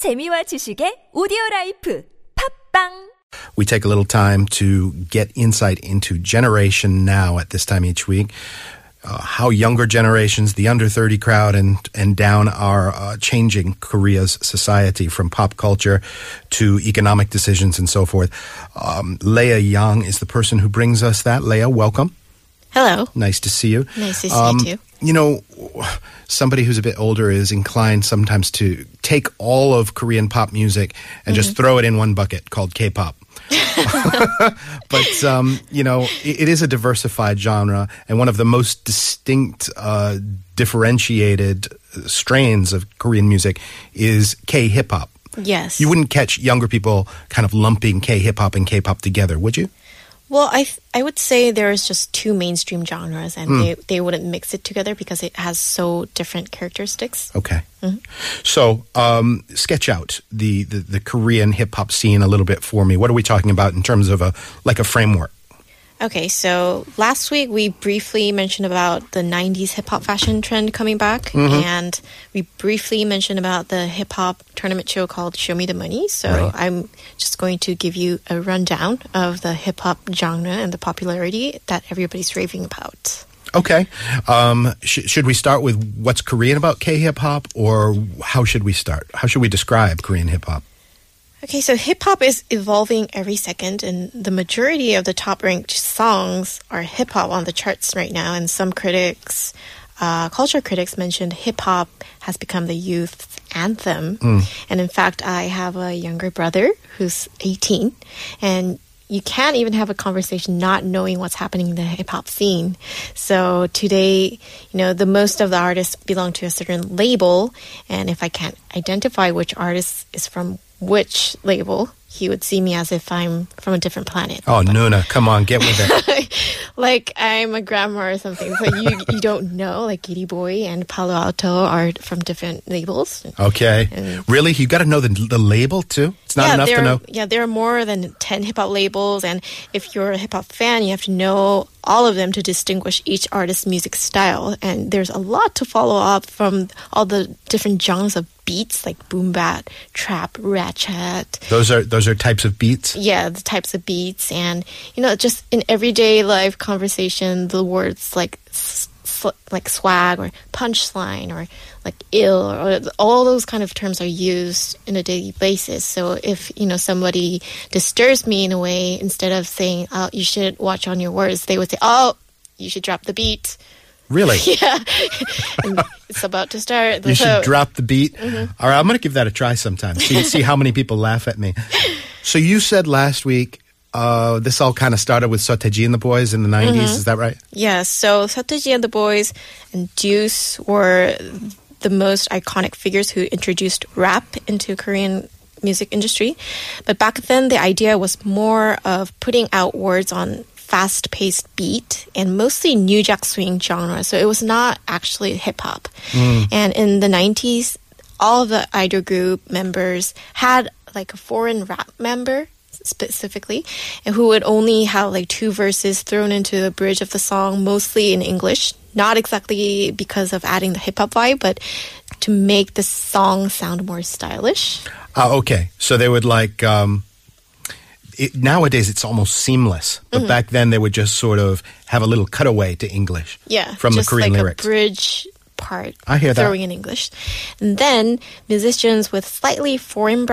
재미와 지식의 오디오 라이프 팝빵 We take a little time to get insight into Generation Now at this time each week. Uh, how younger generations, the under 30 crowd, and, and down are uh, changing Korea's society from pop culture to economic decisions and so forth. Um, Leah Young is the person who brings us that. Leah, welcome. Hello. Nice to see you. Nice to see Um, you too. You know, somebody who's a bit older is inclined sometimes to take all of Korean pop music and just Mm-hmm. throw it in one bucket called K-pop. but um, you know, it, it is a diversified genre and one of the most distinct, uh, differentiated strains of Korean music is K hip hop. Yes. You wouldn't catch younger people kind of lumping K hip hop and K pop together, would you? Well, I th- I would say there's just two mainstream genres, and Hmm. they they wouldn't mix it together because it has so different characteristics. Okay. So, um, sketch out the, the, the Korean hip hop scene a little bit for me. What are we talking about in terms of a like a framework? Okay, so last week we briefly mentioned about the 90s hip hop fashion trend coming back, Mm-hmm. and we briefly mentioned about the hip hop tournament show called Show Me the Money. So Right. I'm just going to give you a rundown of the hip hop genre and the popularity that everybody's raving about. Okay. Um, sh- should we start with what's Korean about K hip hop, or how should we start? How should we describe Korean hip hop? Okay, so hip hop is evolving every second, and the majority of the top ranked songs are hip hop on the charts right now. And some critics, uh, culture critics, mentioned hip hop has become the youth anthem. And in fact, I have a younger brother who's 18, and you can't even have a conversation not knowing what's happening in the hip hop scene. So today, you know, the most of the artists belong to a certain label, and if I can't identify which artist is from which label, he would see me as if I'm from a different planet. Oh, Nuna, come on, get with it. like I'm a grandma or something. So you you don't know, like Giriboy and Palo Alto are from different labels. Okay. And- Really? You got to know the, the label too? It's not yeah, enough there to know? Yeah, there are more than ten hip hop labels, and if you're a hip hop fan, you have to know all of them to distinguish each artist's music style. And there's a lot to follow up from all the different genres of beats, like boom bap, trap, ratchet. Those are those are types of beats. yeah, the types of beats, and you know, just in everyday life conversation, the words like like swag or punchline or like ill or all those kind of terms are used in a daily basis. So if you know somebody disturbs me in a way, instead of saying, "Oh, you should watch on your words," they would say, "Oh." You should drop the beat. Really? Yeah, And it's about to start. You So- should drop the beat. Mm-hmm. All right, I'm going to give that a try sometime. See, see how many people laugh at me. So you said last week uh, this all kind of started with Seo Taiji and the Boys in the 90s. Mm-hmm. Is that right? Yeah, so Seo Taiji and the Boys and Deux were the most iconic figures who introduced rap into Korean music industry. But back then, the idea was more of putting out words on fast-paced beat and mostly new jack swing genre. So it was not actually hip hop. And in the 90s, all of the idol group members had like a foreign rap member specifically, and who would only have like two verses thrown into the bridge of the song, mostly in English. Not exactly because of adding the hip hop vibe, but to make the song sound more stylish. Uh, okay, so they would like. Um, it, nowadays, it's almost seamless, but back then they would just sort of have a little cutaway to English. Mm-hmm. Yeah, from the Korean like lyrics. a bridge part. I hear that. throwing in English, and then musicians with slightly foreign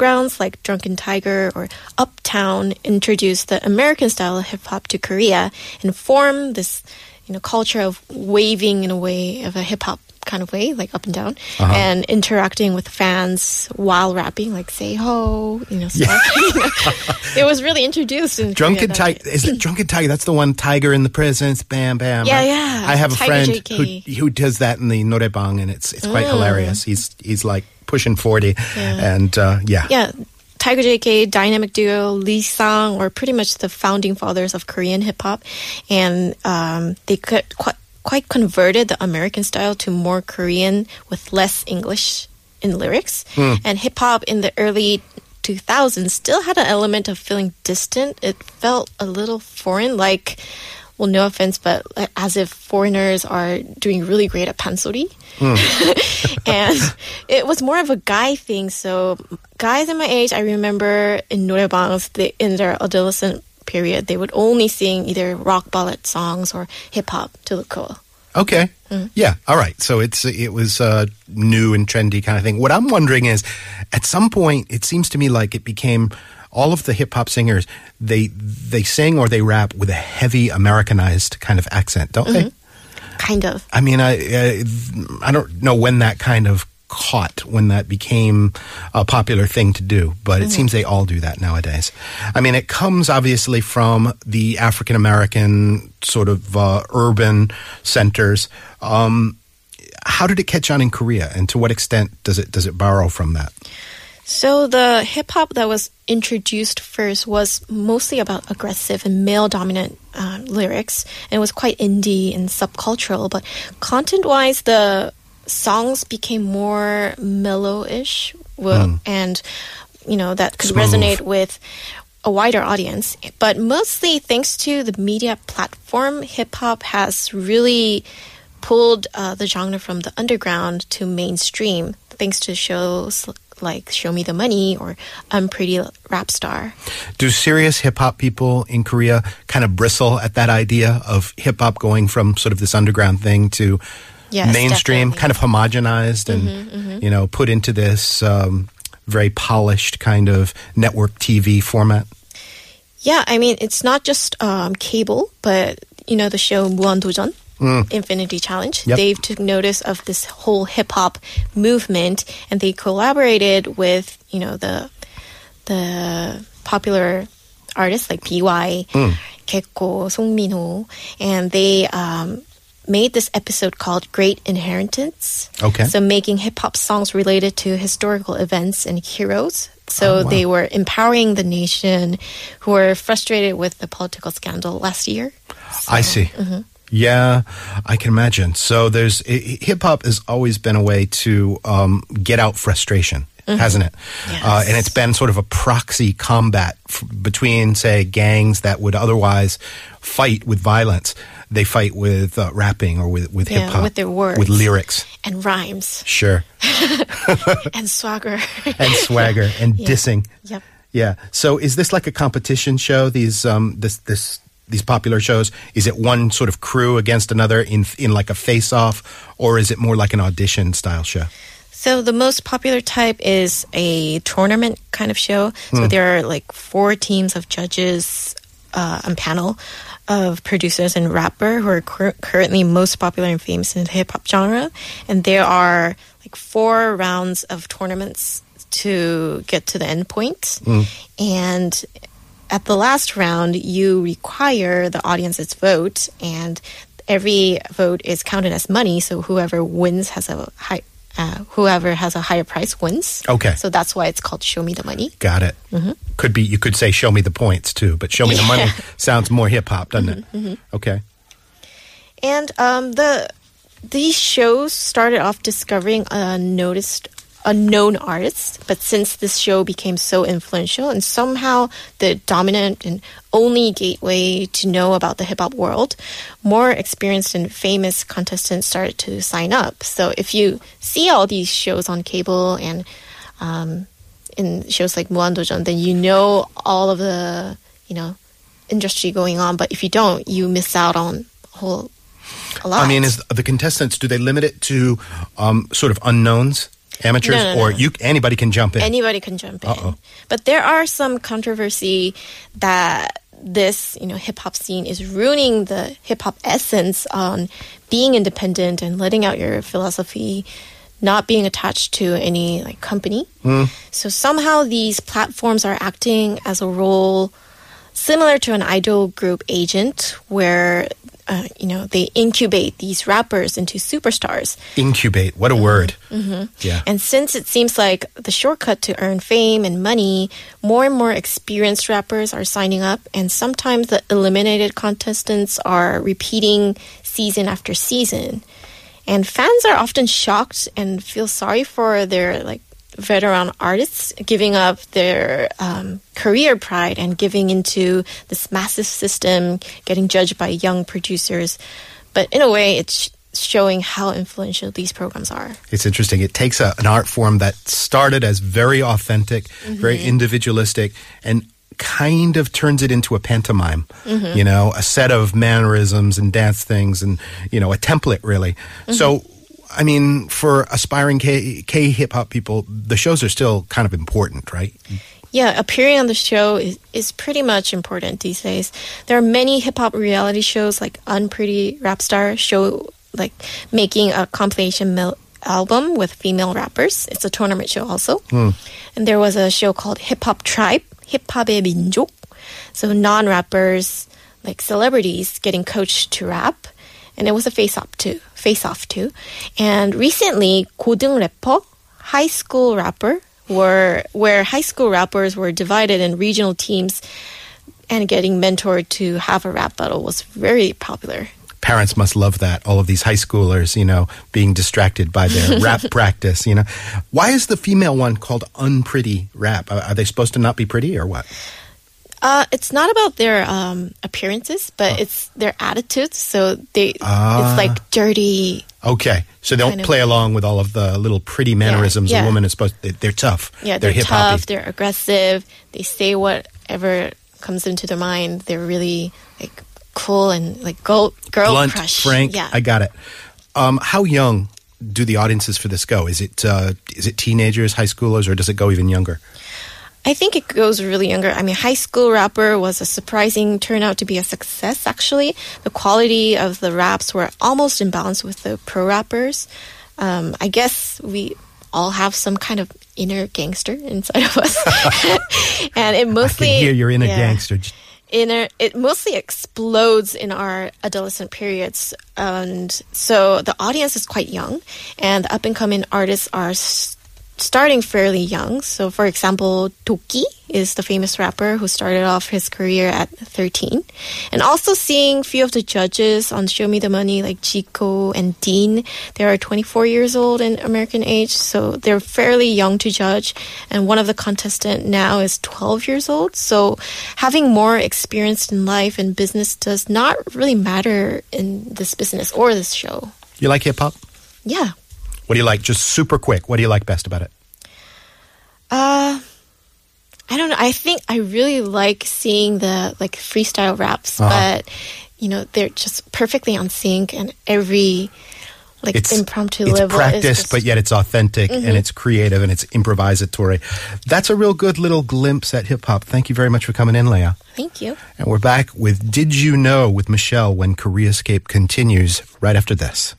backgrounds like Drunken Tiger or Uptown introduced the American style of hip hop to Korea and formed this, you know, culture of waving in a way of a hip hop kind of way, like up and down, Uh-huh. and interacting with fans while rapping, like say ho, you know, stuff. it was really introduced in Drunken Tiger is it Drunken Tiger? That's the one Tiger in the presence. Bam, bam. Yeah, right? yeah. I have a Tiger friend JK. who who does that in the noraebang, and it's it's quite Mm. hilarious. He's he's like pushing forty, and uh, yeah, Yeah. Tiger JK, Dynamic Duo, Leessang were pretty much the founding fathers of Korean hip hop, and um, they could quite converted the American style to more Korean with less English in lyrics. Hmm. And hip hop in the early 2000s still had an element of feeling distant. It felt a little foreign, like well, no offense, but uh, as if foreigners are doing really great at pansori. Hmm. and it was more of a guy thing. So guys in my age, I remember in noraebangs, in their adolescent period, they would only sing either rock ballad songs or hip hop to look cool. Okay. Yeah. All right. So it's it was uh, new and trendy kind of thing. What I'm wondering is, at some point, it seems to me like it became all of the hip hop singers they they sing or they rap with a heavy Americanized kind of accent, don't they? Kind of. I mean, I uh, I don't know when that kind of caught when that became a popular thing to do, but it seems they all do that nowadays. I mean, it comes obviously from the African American sort of uh, urban centers. Um, how did it catch on in Korea, and to what extent does it does it borrow from that? So the hip hop that was introduced first was mostly about aggressive and male dominant um, lyrics, and it was quite indie and subcultural. But content wise, the songs became more mellow-ish, well, and you know that could Smooth. resonate with a wider audience. But mostly thanks to the media platform, hip hop has really pulled uh, the genre from the underground to mainstream, thanks to shows like Show Me the Money or Unpretty Rap Star. Do serious hip hop people in Korea kind of bristle at that idea of hip hop going from sort of this underground thing to yes, mainstream, definitely. kind of homogenized and mm-hmm, mm-hmm. you know put into this um, very polished kind of network TV format. Yeah, I mean it's not just um, cable, but you know the show 무한도전. Mm. Infinity Challenge. Yep. They took notice of this whole hip hop movement, and they collaborated with you know the the popular artists like BewhY, mm. Song Minho, and they um, made this episode called Great Inheritance. Okay. So making hip hop songs related to historical events and heroes. So Oh, wow. they were empowering the nation who were frustrated with the political scandal last year. I see. Yeah, I can imagine. So there's hip hop has always been a way to um, get out frustration, hasn't it? Uh, and it's been sort of a proxy combat f- between, say, gangs that would otherwise fight with violence. They fight with uh, rapping or with with Yeah, hip hop with their words. with lyrics. And rhymes Sure, and swagger. and swagger and dissing. Yep. Yeah. So is this like a competition show? These um this this these popular shows? Is it one sort of crew against another in in like a face off, or is it more like an audition style show? So the most popular type is a tournament kind of show. So there are like four teams of judges uh, and panel of producers and rapper who are cur- currently most popular and famous in the hip hop genre, and there are like four rounds of tournaments to get to the end point. point, and at the last round, you require the audience's vote, and every vote is counted as money. So whoever wins has a high, uh, whoever has a higher price wins. Okay. So that's why it's called "Show Me the Money." Got it. Could be you could say show me the points too, but show me the money sounds more hip hop, doesn't it? Okay. And um, the these shows started off discovering a noticed unknown artist, but since this show became so influential and somehow the dominant and only gateway to know about the hip hop world, more experienced and famous contestants started to sign up. So if you see all these shows on cable and um, in shows like Muhan Dojeon, then you know all of the you know industry going on. But if you don't, you miss out on a whole a lot. I mean, is the contestants do they limit it to um, sort of unknowns, amateurs, No, no, or no. you anybody can jump in? anybody can jump in. Uh-oh. But there are some controversy that this, you know, hip hop scene is ruining the hip hop essence on being independent and letting out your philosophy, not being attached to any like company. Hmm. So somehow these platforms are acting as a role similar to an idol group agent where uh, you know they incubate these rappers into superstars Incubate. What a word. Yeah. and since it seems like the shortcut to earn fame and money, more and more experienced rappers are signing up, and sometimes the eliminated contestants are repeating season after season. And fans are often shocked and feel sorry for their like veteran artists giving up their um, career pride and giving into this massive system, getting judged by young producers. But in a way, it's showing how influential these programs are. It's interesting. It takes a, an art form that started as very authentic, mm-hmm. very individualistic, and kind of turns it into a pantomime. Mm-hmm. You know, a set of mannerisms and dance things, and you know, a template really. Mm-hmm. So. I mean, for aspiring K, K hip hop people, the shows are still kind of important, right? Yeah, appearing on the show is, is pretty much important these days. There are many hip hop reality shows like Unpretty Rap Star show like making a compilation mil- album with female rappers. It's a tournament show also. Mm. And there was a show called Hip Hop Tribe, Hip Hop So non-rappers like celebrities getting coached to rap And it was a face off too, face off too. And recently 고등 래퍼, high school rapper were where high school rappers were divided in regional teams and getting mentored to have a rap battle was very popular. parents must love that. All of these high schoolers, you know, being distracted by their rap practice, you know. Why is the female one called unpretty rap? Are, are they supposed to not be pretty or what? Uh, it's not about their um, appearances, but it's their attitudes. So they, Ah. it's like dirty. Okay. So they don't Kind of- play along with all of the little pretty mannerisms yeah. a woman is supposed they, they're tough. Yeah, they're, they're, tough. They're aggressive. They say whatever comes into their mind. They're really like cool and like girl, girl Blunt, crush. frank. Yeah. I got it. Um, how young do the audiences for this go? Is it uh, is it teenagers, high schoolers, or does it go even younger? I think it goes really younger. I mean, High School Rapper was a surprising turnout to be a success, actually. The quality of the raps were almost in balance with the pro rappers. Um, I guess we all have some kind of inner gangster inside of us. and it I mostly. can hear you're in a yeah gangster. inner it mostly explodes in our adolescent periods and so the audience is quite young and the up and coming artists are s- starting fairly young. So for example Dok2 is the famous rapper who started off his career at 13 and also seeing few of the judges on show me the money like Zico and dean they are 24 years old in american age so they're fairly young to judge. And one of the contestant now is 12 years old. So having more experience in life and business does not really matter in this business or this show. You like hip hop? yeah What do you like? Just super quick. What do you like best about it? uh I don't know. I think I really like seeing the like freestyle raps, Uh-huh. but you know they're just perfectly on sync and every like It's impromptu it's level practiced, is just, Mm-hmm. but yet it's authentic and it's creative and it's improvisatory. That's a real good little glimpse at hip hop. Thank you very much for coming in, Leah. thank you. And we're back with Did You Know with Michelle when Koreascape continues right after this.